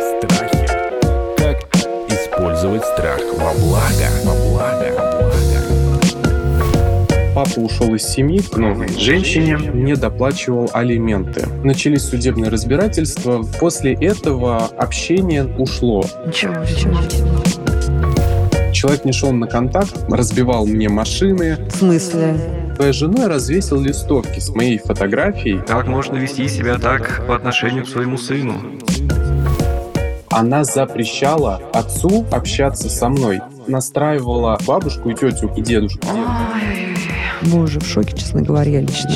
Страхи. Как использовать страх во благо? Во благо. Папа ушел из семьи к новой женщине, не доплачивал алименты. Начались судебные разбирательства. После этого общение ушло. Ничего, ничего. Человек не шел на контакт, разбивал мне машины. В смысле? Своей женой развесил листовки с моей фотографией. Как можно вести себя так по отношению к своему сыну? Она запрещала отцу общаться со мной. Настраивала бабушку и тетю и дедушку. Мы уже в шоке, честно говоря, лично.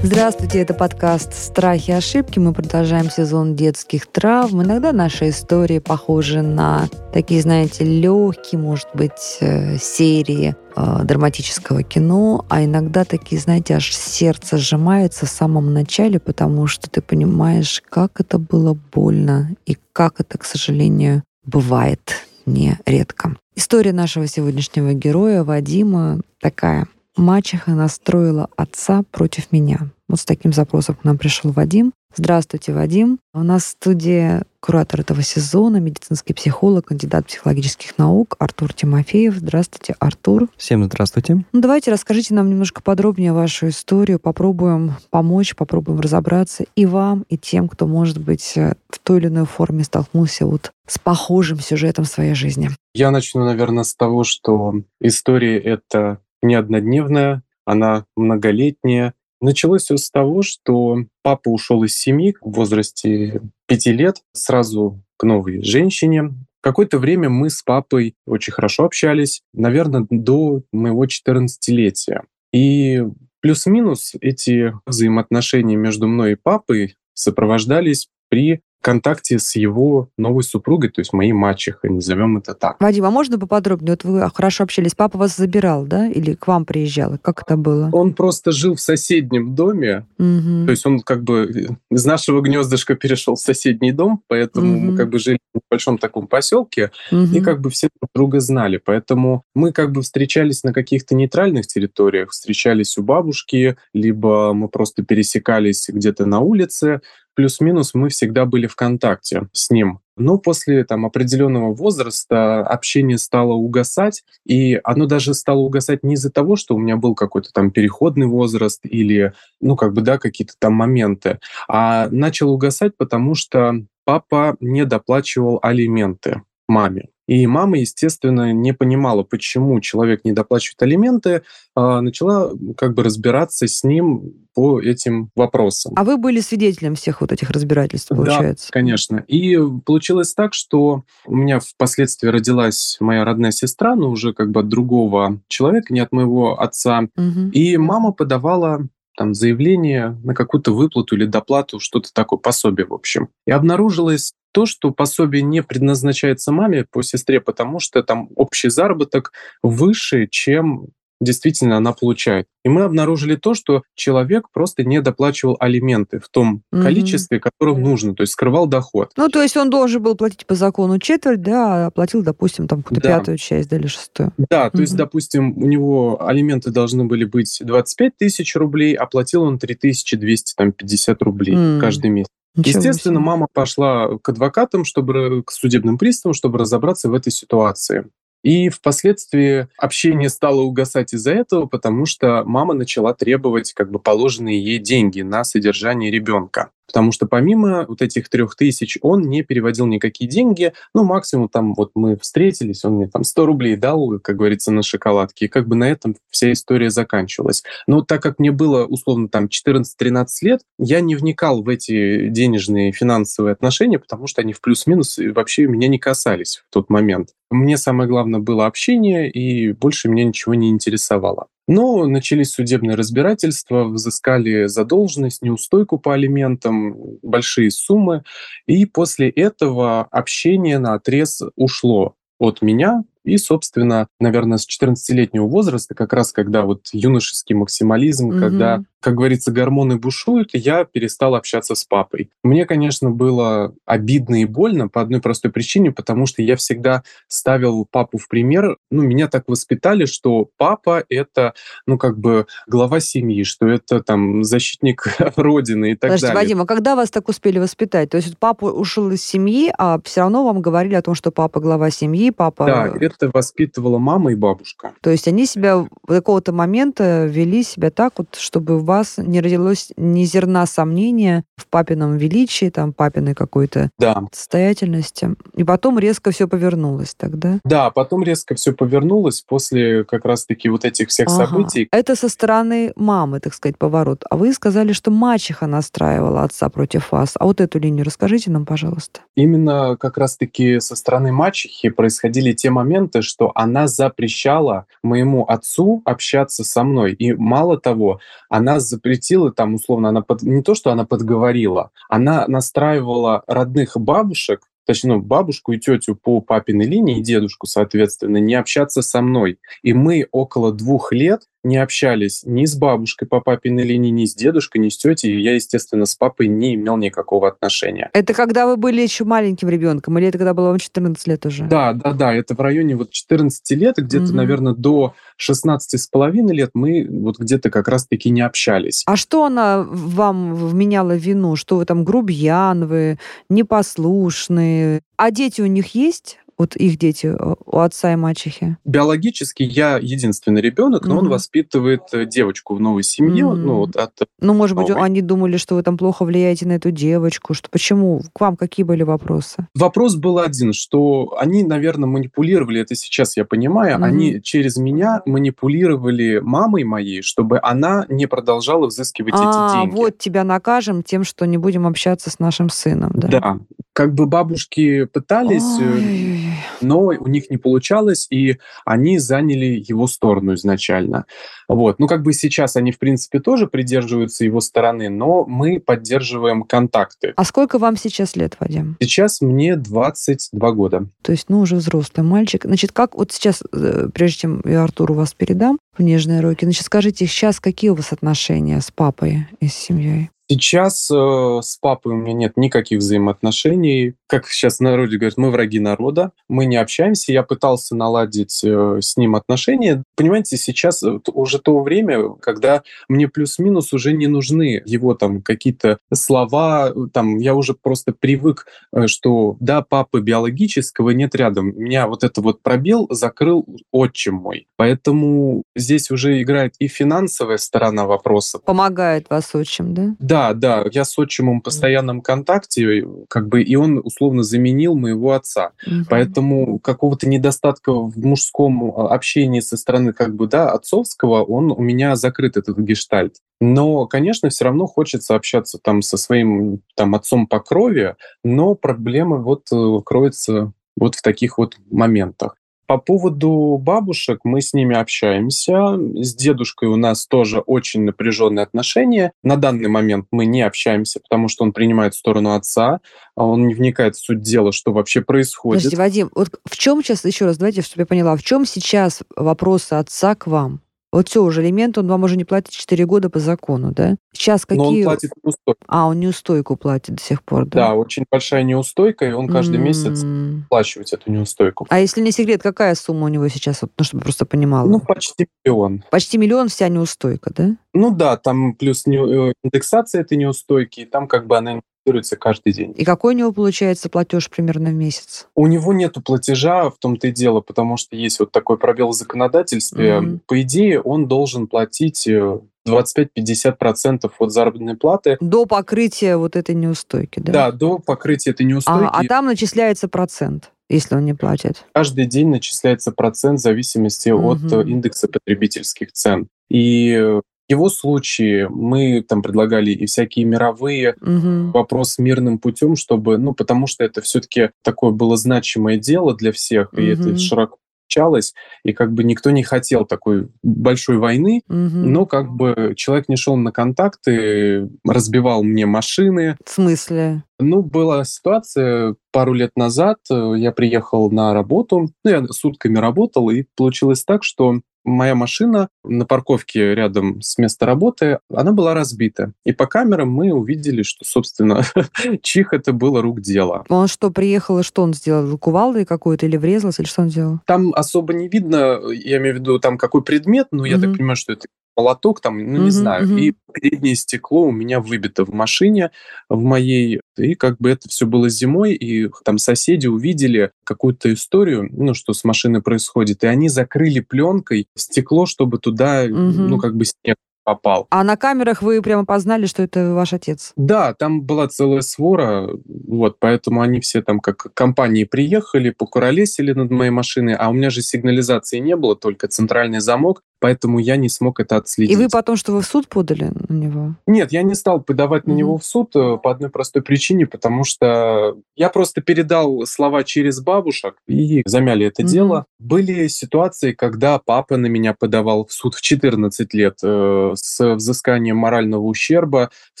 Здравствуйте, это подкаст «Страхи и ошибки». Мы продолжаем сезон детских травм. Иногда наши истории похожи на такие, знаете, легкие, может быть, э, серии э, драматического кино, а иногда такие, знаете, аж сердце сжимается в самом начале, потому что ты понимаешь, как это было больно и как это, к сожалению, бывает нередко. История нашего сегодняшнего героя Вадима такая. Мачеха настроила отца против меня. Вот с таким запросом к нам пришел Вадим. Здравствуйте, Вадим. У нас в студии куратор этого сезона, медицинский психолог, кандидат психологических наук Артур Тимофеев. Здравствуйте, Артур. Всем здравствуйте. Ну, давайте расскажите нам немножко подробнее вашу историю. Попробуем помочь, попробуем разобраться и вам, и тем, кто, может быть, в той или иной форме столкнулся вот с похожим сюжетом в своей жизни. Я начну, наверное, с того, что история эта не однодневная, она многолетняя. Началось все с того, что папа ушел из семьи в возрасте пяти лет сразу к новой женщине. Какое-то время мы с папой очень хорошо общались, наверное, до моего 14-летия. И плюс-минус эти взаимоотношения между мной и папой сопровождались при контакте с его новой супругой, то есть моей мачехой, назовем это так. Вадим, а можно поподробнее? Вот вы хорошо общались, папа вас забирал, да? Или к вам приезжал? Как это было? Он просто жил в соседнем доме, Угу. то есть он как бы из нашего гнездышка перешел в соседний дом, поэтому Мгм. мы как бы жили в большом таком поселке, и Мгм. как бы все друг друга знали. Поэтому мы как бы встречались на каких-то нейтральных территориях, встречались у бабушки, либо мы просто пересекались где-то на улице. Плюс-минус мы всегда были в контакте с ним. Но после там, определенного возраста общение стало угасать, и оно даже стало угасать не из-за того, что у меня был какой-то там переходный возраст или, ну, как бы, да, какие-то там моменты, а начало угасать, потому что папа не доплачивал алименты маме. И мама, естественно, не понимала, почему человек не доплачивает алименты, а начала как бы разбираться с ним по этим вопросам. А вы были свидетелем всех вот этих разбирательств, получается? Да, конечно. И получилось так, что у меня впоследствии родилась моя родная сестра, но уже как бы от другого человека, не от моего отца. Мгм. И мама подавала там заявление на какую-то выплату или доплату, что-то такое, пособие, в общем. И обнаружилось то, что пособие не предназначается маме по сестре, потому что там общий заработок выше, чем действительно она получает. И мы обнаружили то, что человек просто не доплачивал алименты в том Мгм. количестве, которым нужно, то есть скрывал доход. Ну, то есть он должен был платить по закону четверть, да, а платил, допустим, там какую-то Да. пятую часть, да, или шестую. Да, то есть, допустим, у него алименты должны были быть 25 тысяч рублей, а платил он 3250 рублей М. каждый месяц. Ничего Естественно, себе. мама пошла к адвокатам, чтобы к судебным приставам, чтобы разобраться в этой ситуации. И впоследствии общение стало угасать из-за этого, потому что мама начала требовать как бы положенные ей деньги на содержание ребенка. Потому что помимо вот этих трех тысяч он не переводил никакие деньги. Ну, максимум там вот мы встретились, он мне там 100 рублей дал, как говорится, на шоколадке. И как бы на этом вся история заканчивалась. Но так как мне было условно там 14-13 лет, я не вникал в эти денежные финансовые отношения, потому что они в плюс-минус вообще меня не касались в тот момент. Мне самое главное было общение, и больше меня ничего не интересовало. Но начались судебные разбирательства, взыскали задолженность, неустойку по алиментам, большие суммы. И после этого общение на отрез ушло от меня И, собственно, наверное, с 14-летнего возраста, как раз когда вот юношеский максимализм, Мгм. когда, как говорится, гормоны бушуют, я перестал общаться с папой. Мне, конечно, было обидно и больно по одной простой причине, потому что я всегда ставил папу в пример. Ну, меня так воспитали, что папа — это, ну, как бы глава семьи, что это там защитник Родины и так Подождите, далее. Вадим, а когда вас так успели воспитать? То есть папа ушел из семьи, а все равно вам говорили о том, что папа глава семьи, папа... Да, это воспитывала мама и бабушка. То есть они себя в какого-то момента вели себя так, вот, чтобы у вас не родилось ни зерна сомнения в папином величии, там, папиной какой-то Да. состоятельности. И потом резко все повернулось тогда. Да, потом резко все повернулось после как раз-таки вот этих всех Ага. событий. Это со стороны мамы, так сказать, поворот. А вы сказали, что мачеха настраивала отца против вас. А вот эту линию расскажите нам, пожалуйста. Именно как раз-таки со стороны мачехи происходили те моменты, что она запрещала моему отцу общаться со мной. И мало того, она запретила там, условно, она под... не то, что она подговорила, она настраивала родных бабушек, точнее, ну, бабушку и тетю по папиной линии, и дедушку, соответственно, не общаться со мной. И мы около двух лет не общались ни с бабушкой по папиной линии, ни с дедушкой, ни с тетей. И я, естественно, с папой не имел никакого отношения. Это когда вы были еще маленьким ребенком, или это когда было вам 14 лет уже? Да, да, да, это в районе вот 14 лет, где-то, Мгм. наверное, до 16 с половиной лет мы вот где-то как раз-таки не общались. А что она вам вменяла в вину? Что вы там грубьян, вы непослушные? А дети у них есть? Вот их дети э, у отца и мачехи? Биологически я единственный ребенок, но он Мгм. воспитывает э, девочку в новой семье. Мгм. Ну, вот от Ну, может быть, Новый. они думали, что вы там плохо влияете на эту девочку. Что, почему? К вам какие были вопросы? Вопрос был один, что они, наверное, манипулировали, это сейчас я понимаю, Мгм. они через меня манипулировали мамой моей, чтобы она не продолжала взыскивать эти а, деньги. вот тебя накажем тем, что не будем общаться с нашим сыном. Да. Да, как бы бабушки пытались, э, Ой-ой-ой. но у них не получалось, и они заняли его сторону изначально. Вот. Ну, как бы сейчас они, в принципе, тоже придерживаются его стороны, но мы поддерживаем контакты. А сколько вам сейчас лет, Вадим? Сейчас мне 22 года. То есть, ну, уже взрослый мальчик. Значит, как вот сейчас, э, прежде чем я Артуру вас передам в нежные руки, значит, скажите, сейчас какие у вас отношения с папой и с семьей? Сейчас э, с папой у меня нет никаких взаимоотношений. Как сейчас в народе говорят, мы враги народа, мы не общаемся. Я пытался наладить э, с ним отношения. Понимаете, сейчас уже то время, когда мне плюс-минус уже не нужны его там какие-то слова. Там я уже просто привык, э, что да, папы биологического нет рядом. Меня вот это вот пробел закрыл отчим мой. Поэтому здесь уже играет и финансовая сторона вопроса, Помогает вас отчим, да? да, да, я с отчимом в постоянном контакте, как бы, и он условно заменил моего отца. Мгм. Поэтому какого-то недостатка в мужском а, общении со стороны, как бы, да, отцовского, он у меня закрыт, этот гештальт. Но, конечно, все равно хочется общаться там со своим там отцом по крови, но проблема вот э, кроется вот в таких вот моментах. По поводу бабушек мы с ними общаемся. С дедушкой у нас тоже очень напряженные отношения. На данный момент мы не общаемся, потому что он принимает сторону отца, а он не вникает в суть дела, что вообще происходит. Подождите, Вадим, вот в чем сейчас, еще раз, давайте, чтобы я поняла, в чем сейчас вопросы отца к вам? Вот все, уже элемент, он вам уже не платит 4 года по закону, да? Сейчас Но он какие... платит неустойку. А, он неустойку платит до сих пор, да? Да, очень большая неустойка, и он каждый месяц М. оплачивает эту неустойку. А если не секрет, какая сумма у него сейчас, ну, чтобы просто понимала? Ну, почти миллион. Почти миллион вся неустойка, да? Ну да, там плюс э, индексация этой неустойки, и там как бы она индексируется каждый день. И какой у него получается платеж примерно в месяц? У него нету платежа, в том-то и дело, потому что есть вот такой пробел в законодательстве. Мгм. По идее, он должен платить э, 25-50% от заработной платы. До покрытия вот этой неустойки, да? Да, до покрытия этой неустойки. А, а там начисляется процент, если он не платит. Каждый день начисляется процент в зависимости от Мгм. э, индекса потребительских цен. И э, его случае мы там предлагали и всякие мировые Мгм. вопрос мирным путем, чтобы, ну, потому что это все-таки такое было значимое дело для всех, и это широко случалось, и как бы никто не хотел такой большой войны, Мгм. но как бы человек не шел на контакты, разбивал мне машины. В смысле? Ну, была ситуация пару лет назад, э, я приехал на работу, ну, я сутками работал, и получилось так, что моя машина на парковке рядом с места работы, она была разбита. И по камерам мы увидели, что, собственно, чих это было рук дело. Он что, приехал, и что он сделал? Кувалдой какой-то или врезался, или что он делал? Там особо не видно, я имею в виду, там какой предмет, но я так понимаю, что это молоток, там, ну, не Мгм, знаю. мгм. И переднее стекло у меня выбито в машине, в моей. И как бы это все было зимой, и там соседи увидели какую-то историю, ну, что с машиной происходит, и они закрыли пленкой стекло, чтобы туда, Мгм. ну, как бы снег попал. А на камерах вы прямо познали, что это ваш отец? Да, там была целая свора, вот, поэтому они все там как компании приехали, покуролесили над моей машиной, а у меня же сигнализации не было, только центральный замок, поэтому я не смог это отследить. И вы потом, что вы в суд подали на него? Нет, я не стал подавать на Мгм. него в суд э, по одной простой причине, потому что я просто передал слова через бабушек и замяли это Мгм. дело. Были ситуации, когда папа на меня подавал в суд в 14 лет э, с взысканием морального ущерба в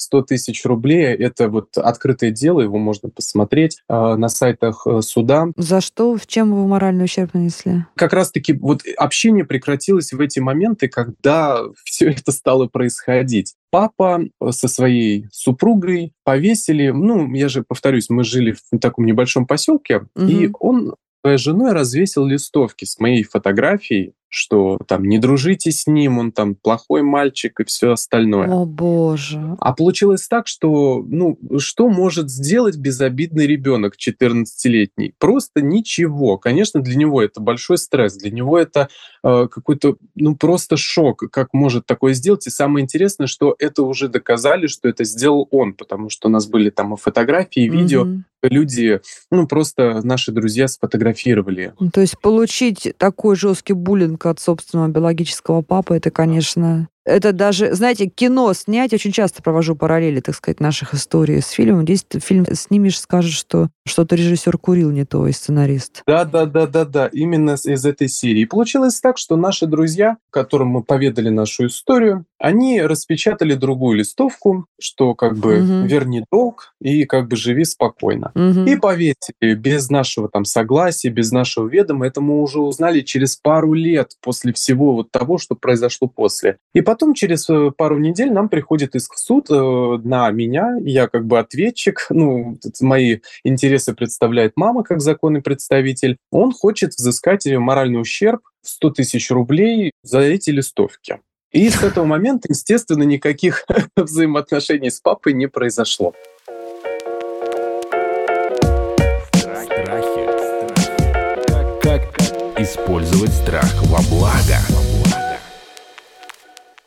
100 тысяч рублей. Это вот открытое дело, его можно посмотреть э, на сайтах э, суда. За что? В чем вы моральный ущерб нанесли? Как раз-таки вот общение прекратилось в эти моменты, когда все это стало происходить. Папа э, со своей супругой повесили, ну, я же повторюсь, мы жили в таком небольшом поселке, и Мгм. он своей женой развесил листовки с моей фотографией, что там не дружите с ним, он там плохой мальчик и все остальное. О, боже. А получилось так, что, ну, что может сделать безобидный ребенок 14-летний? Просто ничего. Конечно, для него это большой стресс, для него это э, какой-то, ну, просто шок, как может такое сделать. И самое интересное, что это уже доказали, что это сделал он, потому что у нас были там и фотографии, и видео. Мгм. Люди, ну, просто наши друзья сфотографировали. То есть получить такой жесткий буллинг от собственного биологического папы, это, конечно... Это даже, знаете, кино снять, очень часто провожу параллели, так сказать, наших историй с фильмом. Здесь фильм снимешь, скажешь, что что-то режиссер курил не то, и сценарист. Да, да, да, да, да, именно из этой серии. И получилось так, что наши друзья, которым мы поведали нашу историю, они распечатали другую листовку, что как бы Мгм. верни долг и как бы живи спокойно. Мгм. И повесили без нашего там согласия, без нашего ведома. Это мы уже узнали через пару лет после всего вот того, что произошло после. И потом через э, пару недель нам приходит иск в суд э, на меня. Я как бы ответчик. Ну, мои интересы представляет мама как законный представитель. Он хочет взыскать моральный ущерб в 100 тысяч рублей за эти листовки. И с этого момента, естественно, никаких взаимоотношений с папой не произошло. Страхи. Как, как использовать страх во благо?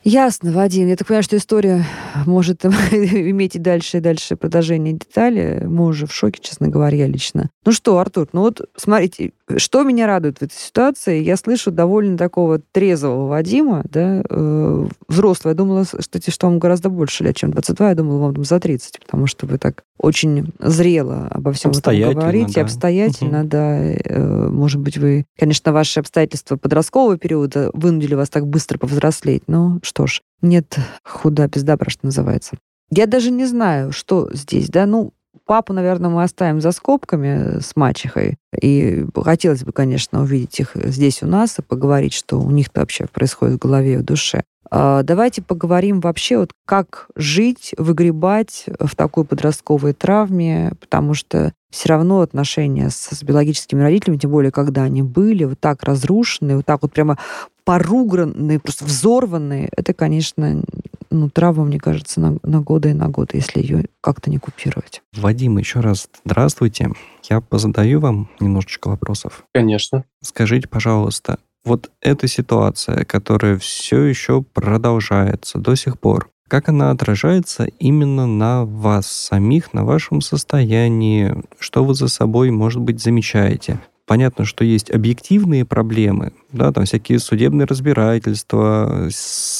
Ясно, Вадим. Я так понимаю, что история может иметь и дальше, и дальше продолжение детали. Мы уже в шоке, честно говоря, лично. Ну что, Артур, ну вот смотрите, что меня радует в этой ситуации, я слышу довольно такого трезвого Вадима, да, э, взрослого. Я думала, кстати, что вам гораздо больше лет, чем 22. Я думала, вам там за 30, потому что вы так очень зрело обо всем этом говорите, да. обстоятельно, Мгм. да. Э, Может быть, вы, конечно, ваши обстоятельства подросткового периода вынудили вас так быстро повзрослеть, но что ж, нет худа без добра, что называется. Я даже не знаю, что здесь, да, ну, папу, наверное, мы оставим за скобками с мачехой. И хотелось бы, конечно, увидеть их здесь у нас и поговорить, что у них-то вообще происходит в голове и в душе. А, Давайте поговорим вообще, вот как жить, выгребать в такой подростковой травме, потому что все равно отношения с, с биологическими родителями, тем более, когда они были вот так разрушены, вот так вот прямо поругранные, просто взорванные, это, конечно, ну, травма, мне кажется, на, на годы и на годы, если ее как-то не купировать. Вадим, еще раз здравствуйте. Я позадаю вам немножечко вопросов. Конечно. Скажите, пожалуйста, вот эта ситуация, которая все еще продолжается до сих пор, как она отражается именно на вас самих, на вашем состоянии, что вы за собой, может быть, замечаете? Понятно, что есть объективные проблемы, да, там всякие судебные разбирательства,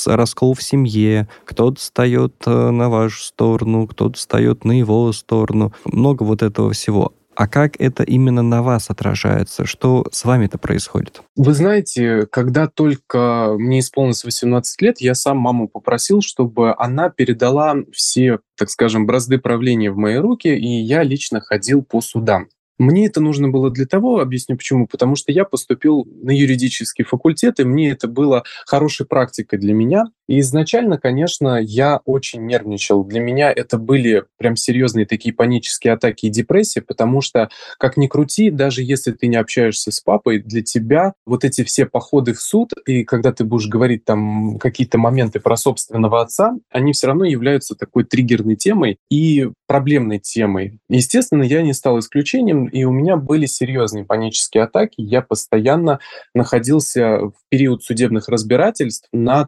раскол в семье, кто-то встает э, на вашу сторону, кто-то встает на его сторону, много вот этого всего. а как это именно на вас отражается? Что с вами-то происходит? Вы знаете, когда только мне исполнилось 18 лет, я сам маму попросил, чтобы она передала все, так скажем, бразды правления в мои руки, и я лично ходил по судам. Мне это нужно было для того, объясню почему, потому что я поступил на юридический факультет, и мне это было хорошей практикой для меня. И изначально, конечно, я очень нервничал. Для меня это были прям серьезные такие панические атаки и депрессии, потому что, как ни крути, даже если ты не общаешься с папой, для тебя вот эти все походы в суд, и когда ты будешь говорить там какие-то моменты про собственного отца, они все равно являются такой триггерной темой и проблемной темой. Естественно, я не стал исключением, и у меня были серьезные панические атаки. Я постоянно находился в период судебных разбирательств на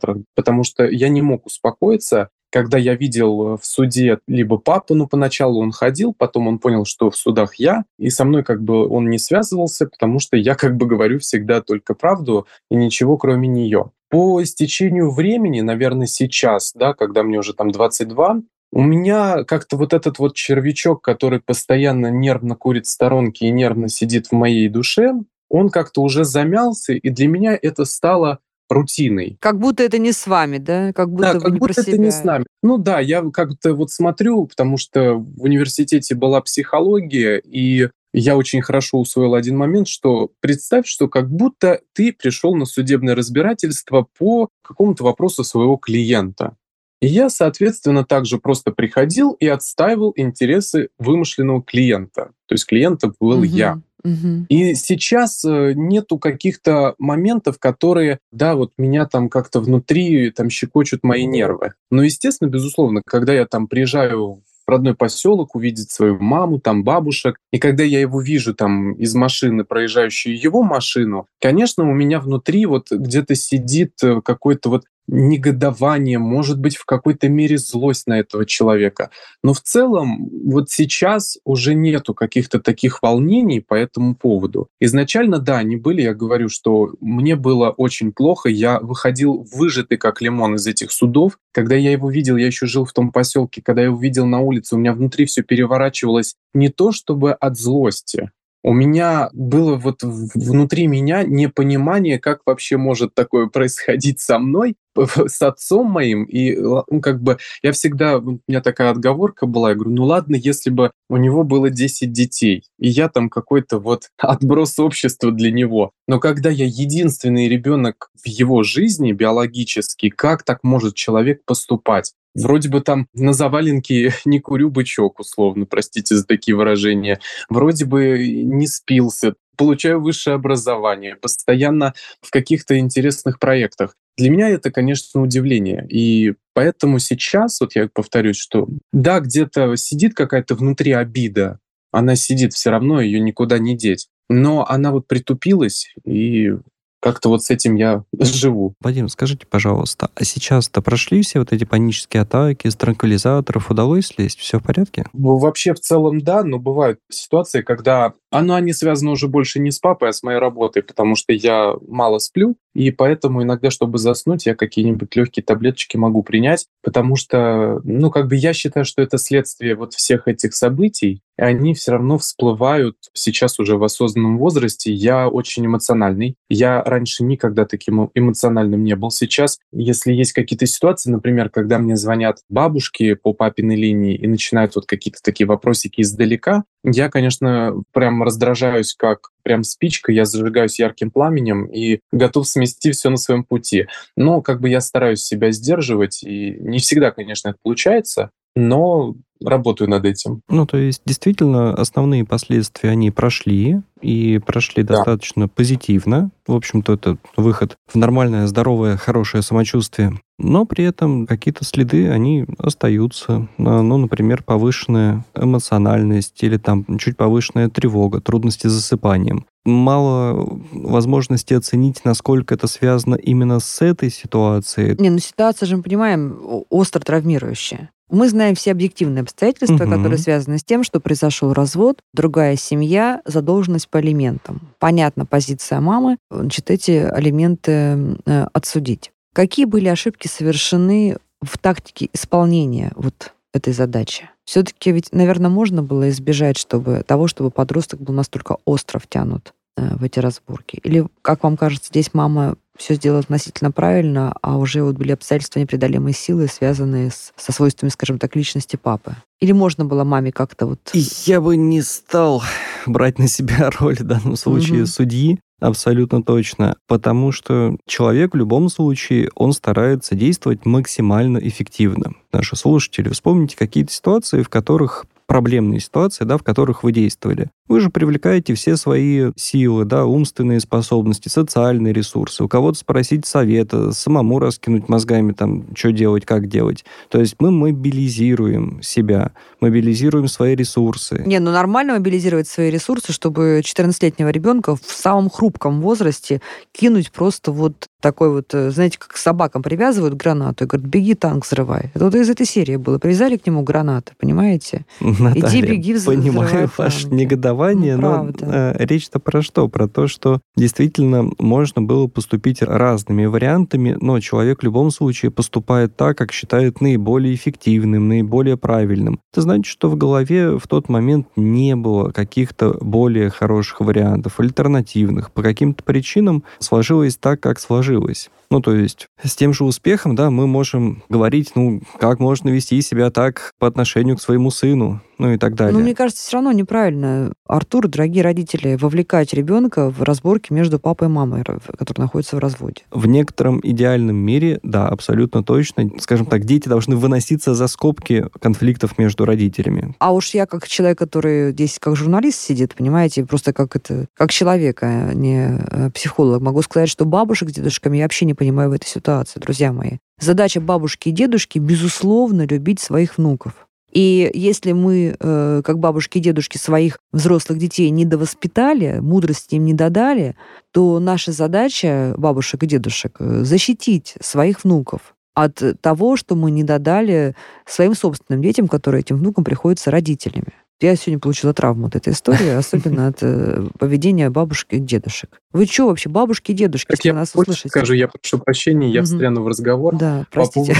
транквилизаторах, потому что я не мог успокоиться, когда я видел в суде либо папу, ну, поначалу он ходил, потом он понял, что в судах я, и со мной как бы он не связывался, потому что я как бы говорю всегда только правду и ничего кроме нее. По истечению времени, наверное, сейчас, да, когда мне уже там 22, у меня как-то вот этот вот червячок, который постоянно нервно курит сторонки и нервно сидит в моей душе, он как-то уже замялся, и для меня это стало рутиной. Как будто это не с вами, да? Как будто да, вы как не будто про это себя. не с нами. Ну да, я как-то вот смотрю, потому что в университете была психология, и я очень хорошо усвоил один момент, что представь, что как будто ты пришел на судебное разбирательство по какому-то вопросу своего клиента. И я, соответственно, также просто приходил и отстаивал интересы вымышленного клиента. То есть клиентом был Мгм, я. Мгм. И сейчас э, нету каких-то моментов, которые, да, вот меня там как-то внутри там щекочут мои нервы. Но, естественно, безусловно, когда я там приезжаю в родной поселок увидеть свою маму, там бабушек, и когда я его вижу там из машины, проезжающую его машину, конечно, у меня внутри вот где-то сидит э, какой-то вот негодование, может быть, в какой-то мере злость на этого человека. Но в целом вот сейчас уже нету каких-то таких волнений по этому поводу. Изначально, да, они были, я говорю, что мне было очень плохо, я выходил выжатый как лимон из этих судов. Когда я его видел, я еще жил в том поселке, когда я его видел на улице, у меня внутри все переворачивалось не то чтобы от злости, у меня было вот внутри меня непонимание, как вообще может такое происходить со мной, с отцом моим. И ну, как бы я всегда, у меня такая отговорка была, я говорю, ну ладно, если бы у него было 10 детей, и я там какой-то вот отброс общества для него. Но когда я единственный ребенок в его жизни биологически, как так может человек поступать? Вроде бы там на заваленке не курю бычок, условно, простите за такие выражения. Вроде бы не спился, получаю высшее образование, постоянно в каких-то интересных проектах. Для меня это, конечно, удивление. И поэтому сейчас, вот я повторюсь, что да, где-то сидит какая-то внутри обида, она сидит все равно, ее никуда не деть. Но она вот притупилась, и как-то вот с этим я живу. Вадим, скажите, пожалуйста, а сейчас-то прошли все вот эти панические атаки, с транквилизаторов, удалось слезть? Все в порядке? Вообще в целом да, но бывают ситуации, когда оно они связаны уже больше не с папой, а с моей работой, потому что я мало сплю, и поэтому иногда, чтобы заснуть, я какие-нибудь легкие таблеточки могу принять, потому что, ну, как бы я считаю, что это следствие вот всех этих событий, и они все равно всплывают сейчас уже в осознанном возрасте. Я очень эмоциональный. Я раньше никогда таким эмоциональным не был. Сейчас, если есть какие-то ситуации, например, когда мне звонят бабушки по папиной линии и начинают вот какие-то такие вопросики издалека, я, конечно, прям раздражаюсь как прям спичка, я зажигаюсь ярким пламенем и готов смести все на своем пути. Но как бы я стараюсь себя сдерживать, и не всегда, конечно, это получается, но работаю над этим. Ну, то есть, действительно, основные последствия, они прошли, и прошли Да. достаточно позитивно. В общем-то, это выход в нормальное, здоровое, хорошее самочувствие. Но при этом какие-то следы, они остаются. А, Ну, например, повышенная эмоциональность или там чуть повышенная тревога, трудности с засыпанием. Мало возможности оценить, насколько это связано именно с этой ситуацией. Не, ну ситуация же, мы понимаем, остро травмирующая. Мы знаем все объективные обстоятельства, Мгм. которые связаны с тем, что произошел развод, другая семья, задолженность по алиментам. Понятна позиция мамы, значит, эти алименты э, отсудить. Какие были ошибки совершены в тактике исполнения вот этой задачи? Все-таки ведь, наверное, можно было избежать чтобы, того, чтобы подросток был настолько остро втянут в эти разборки? Или, как вам кажется, здесь мама все сделала относительно правильно, а уже вот были обстоятельства непреодолимой силы, связанные с, со свойствами, скажем так, личности папы? Или можно было маме как-то вот... Я бы не стал брать на себя роль в данном случае угу. судьи, Абсолютно точно. Потому что человек в любом случае, он старается действовать максимально эффективно. Наши слушатели, вспомните какие-то ситуации, в которых проблемные ситуации, да, в которых вы действовали. Вы же привлекаете все свои силы, да, умственные способности, социальные ресурсы. У кого-то спросить совета, самому раскинуть мозгами, там, что делать, как делать. То есть мы мобилизируем себя, мобилизируем свои ресурсы. Не, ну нормально мобилизировать свои ресурсы, чтобы 14-летнего ребенка в самом хрупком возрасте кинуть просто вот такой вот, э, знаете, как собакам привязывают гранату и говорят, беги, танк взрывай. Это вот из этой серии было. Привязали к нему гранаты, понимаете? Наталья, Иди, беги, взрывай Понимаю ваше негодование, ну, но э, речь-то про что? Про то, что действительно можно было поступить разными вариантами, но человек в любом случае поступает так, как считает наиболее эффективным, наиболее правильным. Это значит, что в голове в тот момент не было каких-то более хороших вариантов, альтернативных. По каким-то причинам сложилось так, как сложилось. Ну, то есть с тем же успехом, да, мы можем говорить, ну, как можно вести себя так по отношению к своему сыну, ну и так далее. Ну, мне кажется, все равно неправильно, Артур, дорогие родители, вовлекать ребенка в разборки между папой и мамой, которые находятся в разводе. В некотором идеальном мире, да, абсолютно точно. Скажем так, дети должны выноситься за скобки конфликтов между родителями. А уж я как человек, который здесь как журналист сидит, понимаете, просто как это, как человек, а не э, психолог, могу сказать, что бабушек с дедушками я вообще не понимаю в этой ситуации, друзья мои. Задача бабушки и дедушки, безусловно, любить своих внуков. И если мы, э, как бабушки и дедушки, своих взрослых детей не довоспитали, мудрости им не додали, то наша задача бабушек и дедушек э, защитить своих внуков от того, что мы не додали своим собственным детям, которые этим внукам приходятся родителями. Я сегодня получила травму от этой истории, особенно от э, поведения бабушек и дедушек. Вы что вообще, бабушки и дедушки, я нас услышите? скажу, я прошу прощения, я встряну в разговор. Да, простите.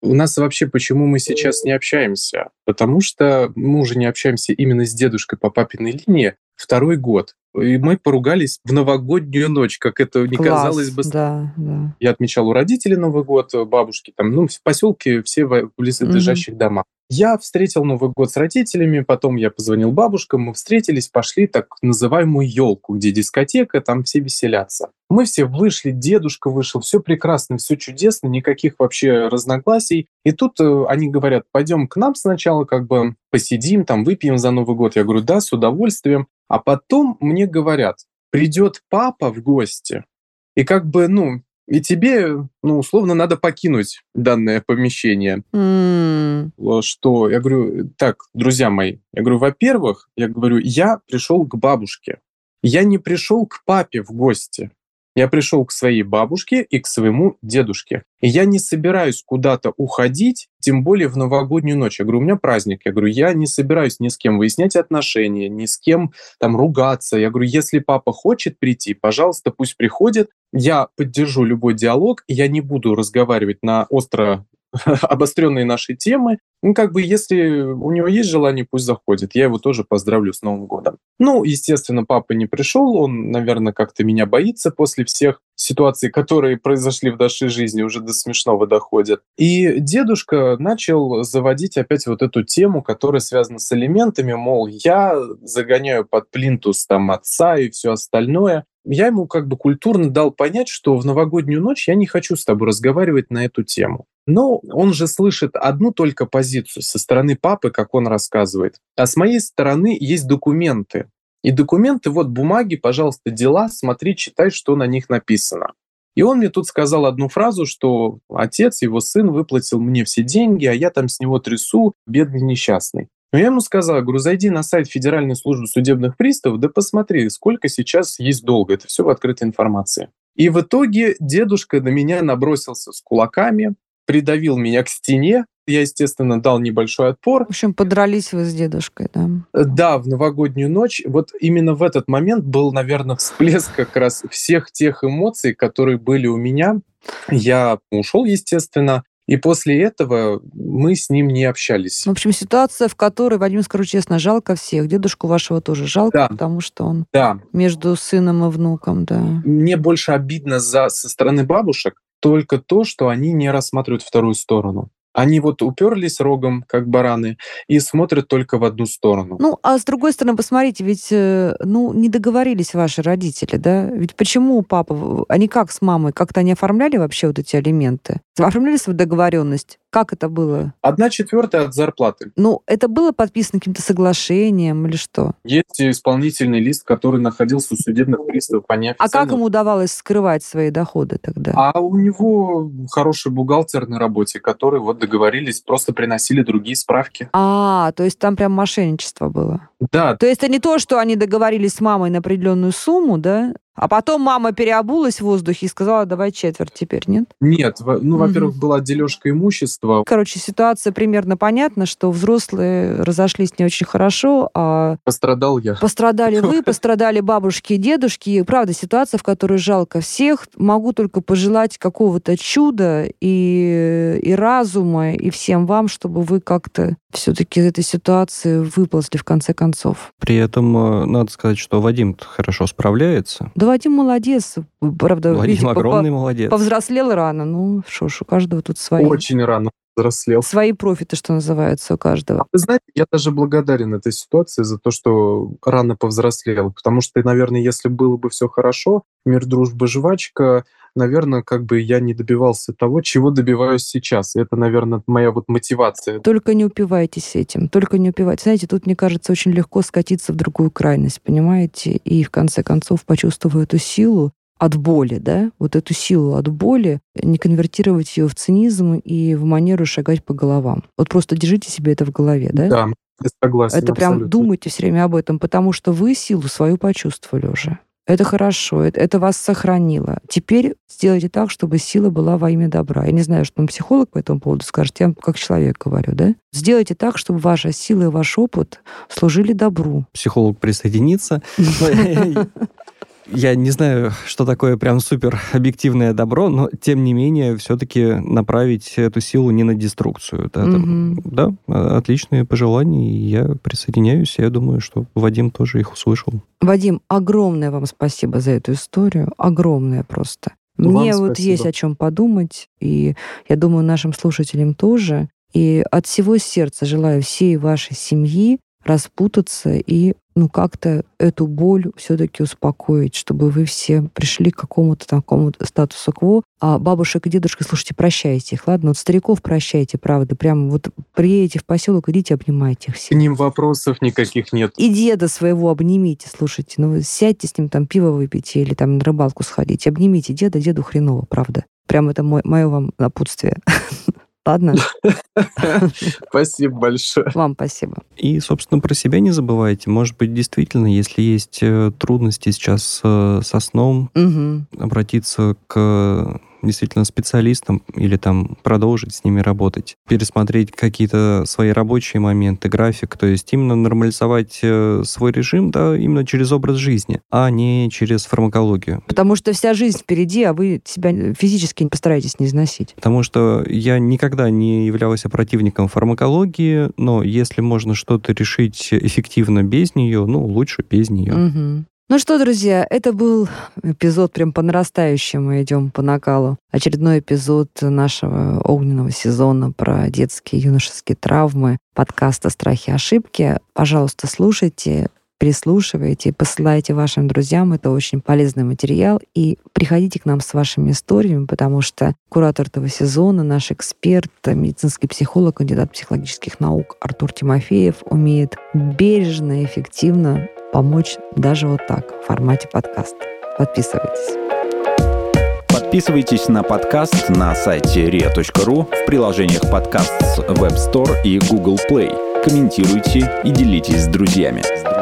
У нас вообще почему мы сейчас не общаемся? Потому что мы уже не общаемся именно с дедушкой по папиной линии второй год. И мы поругались в новогоднюю ночь, как это не Класс, казалось бы. Да, да. Я отмечал у родителей Новый год, бабушки там, ну, в поселке все в близлежащих угу. домах. Я встретил Новый год с родителями, потом я позвонил бабушкам, мы встретились, пошли так называемую елку, где дискотека, там все веселятся. Мы все вышли, дедушка вышел, все прекрасно, все чудесно, никаких вообще разногласий. И тут э, они говорят, пойдем к нам сначала, как бы посидим, там выпьем за Новый год. Я говорю, да, с удовольствием. А потом мне говорят, придет папа в гости, и как бы, ну, и тебе, ну, условно, надо покинуть данное помещение. Mm. Что? Я говорю, так, друзья мои, я говорю, во-первых, я говорю, я пришел к бабушке. Я не пришел к папе в гости. Я пришел к своей бабушке и к своему дедушке. И я не собираюсь куда-то уходить, тем более в новогоднюю ночь. Я говорю, у меня праздник. Я говорю, я не собираюсь ни с кем выяснять отношения, ни с кем там ругаться. Я говорю, если папа хочет прийти, пожалуйста, пусть приходит. Я поддержу любой диалог, я не буду разговаривать на остро обостренные наши темы. Ну, как бы, если у него есть желание, пусть заходит. Я его тоже поздравлю с Новым годом. Ну, естественно, папа не пришел. Он, наверное, как-то меня боится после всех ситуаций, которые произошли в нашей жизни, уже до смешного доходят. И дедушка начал заводить опять вот эту тему, которая связана с элементами, мол, я загоняю под плинтус там отца и все остальное я ему как бы культурно дал понять, что в новогоднюю ночь я не хочу с тобой разговаривать на эту тему. Но он же слышит одну только позицию со стороны папы, как он рассказывает. А с моей стороны есть документы. И документы, вот бумаги, пожалуйста, дела, смотри, читай, что на них написано. И он мне тут сказал одну фразу, что отец, его сын выплатил мне все деньги, а я там с него трясу, бедный несчастный. Но я ему сказал, говорю, зайди на сайт Федеральной службы судебных приставов, да посмотри, сколько сейчас есть долга. Это все в открытой информации. И в итоге дедушка на меня набросился с кулаками, придавил меня к стене. Я, естественно, дал небольшой отпор. В общем, подрались вы с дедушкой, да? Да, в новогоднюю ночь. Вот именно в этот момент был, наверное, всплеск как раз всех тех эмоций, которые были у меня. Я ушел, естественно, И после этого мы с ним не общались. В общем, ситуация, в которой, Вадим, скажу честно, жалко всех. Дедушку вашего тоже жалко, Да. потому что он Да, между сыном и внуком, да. мне больше обидно за, со стороны бабушек только то, что они не рассматривают вторую сторону. Они вот уперлись рогом, как бараны, и смотрят только в одну сторону. Ну, а с другой стороны, посмотрите, ведь, э, ну, не договорились ваши родители, да? Ведь почему папа, они как с мамой, как-то они оформляли вообще вот эти алименты? Оформляли свою договоренность? Как это было? Одна четвертая от зарплаты. Ну, это было подписано каким-то соглашением или что? Есть исполнительный лист, который находился у судебных приставов по А как ему удавалось скрывать свои доходы тогда? А у него хороший бухгалтер на работе, который вот договорились, просто приносили другие справки. А, то есть там прям мошенничество было. Да, То есть это не то, что они договорились с мамой на определенную сумму, да? А потом мама переобулась в воздухе и сказала, давай четверть теперь, нет? нет, ну, во-первых, была дележка имущества, Короче, ситуация примерно понятна, что взрослые разошлись не очень хорошо, а пострадал я. пострадали вы, пострадали бабушки и дедушки. И, правда, ситуация, в которой жалко всех. Могу только пожелать какого-то чуда и, и разума, и всем вам, чтобы вы как-то все-таки из этой ситуации выползли в конце концов. При этом э, надо сказать, что Вадим хорошо справляется. Да Вадим молодец. Правда, Вадим видите, по- огромный по- молодец. повзрослел рано. Ну, что ж, у каждого тут свои, Очень рано взрослел. свои профиты, что называется, у каждого. Вы знаете, я даже благодарен этой ситуации за то, что рано повзрослел, потому что, наверное, если было бы все хорошо, мир, дружба, жвачка, наверное, как бы я не добивался того, чего добиваюсь сейчас. Это, наверное, моя вот мотивация. Только не упивайтесь этим, только не упивайтесь. Знаете, тут, мне кажется, очень легко скатиться в другую крайность, понимаете? И в конце концов, почувствовав эту силу от боли, да, вот эту силу от боли, не конвертировать ее в цинизм и в манеру шагать по головам. Вот просто держите себе это в голове, да? Да, я согласен. Это прям абсолютно. думайте все время об этом, потому что вы силу свою почувствовали уже. Это хорошо, это, это вас сохранило. Теперь сделайте так, чтобы сила была во имя добра. Я не знаю, что вам психолог по этому поводу скажет, я вам как человек говорю, да? Сделайте так, чтобы ваша сила и ваш опыт служили добру. Психолог присоединится. Я не знаю, что такое прям супер объективное добро, но тем не менее все-таки направить эту силу не на деструкцию. Да, там, Мгм. да, а- отличные пожелания, и я присоединяюсь. Я думаю, что Вадим тоже их услышал. Вадим, огромное вам спасибо за эту историю. Огромное просто. Вам Мне вот спасибо. есть о чем подумать, и я думаю, нашим слушателям тоже. И от всего сердца желаю всей вашей семьи распутаться и ну как-то эту боль все-таки успокоить, чтобы вы все пришли к какому-то такому статусу кво. А бабушек и дедушек, слушайте, прощайте их, ладно? Вот стариков прощайте, правда. Прям вот приедете в поселок, идите обнимайте их К всех. ним вопросов никаких нет. И деда своего обнимите, слушайте. Ну, сядьте с ним, там, пиво выпейте или там на рыбалку сходите. Обнимите деда, деду хреново, правда. Прям это мое вам напутствие. Ладно? Спасибо большое. Вам спасибо. И, собственно, про себя не забывайте. Может быть, действительно, если есть э, трудности сейчас э, со сном, обратиться к действительно специалистам или там продолжить с ними работать, пересмотреть какие-то свои рабочие моменты, график, то есть именно нормализовать э, свой режим, да, именно через образ жизни, а не через фармакологию. Потому что вся жизнь впереди, а вы себя физически постараетесь не износить. Потому что я никогда не являлся противником фармакологии, но если можно что-то решить эффективно без нее, ну, лучше без нее. Мгм. Ну что, друзья, это был эпизод прям по нарастающей. Мы идем по накалу. Очередной эпизод нашего огненного сезона про детские и юношеские травмы, подкаста «Страхи и ошибки». Пожалуйста, слушайте, прислушивайте, посылайте вашим друзьям. Это очень полезный материал. И приходите к нам с вашими историями, потому что куратор этого сезона, наш эксперт, медицинский психолог, кандидат психологических наук Артур Тимофеев умеет бережно и эффективно помочь даже вот так, в формате подкаста. Подписывайтесь. Подписывайтесь на подкаст на сайте ria.ru в приложениях подкаст с Web Store и Google Play. Комментируйте и делитесь с друзьями.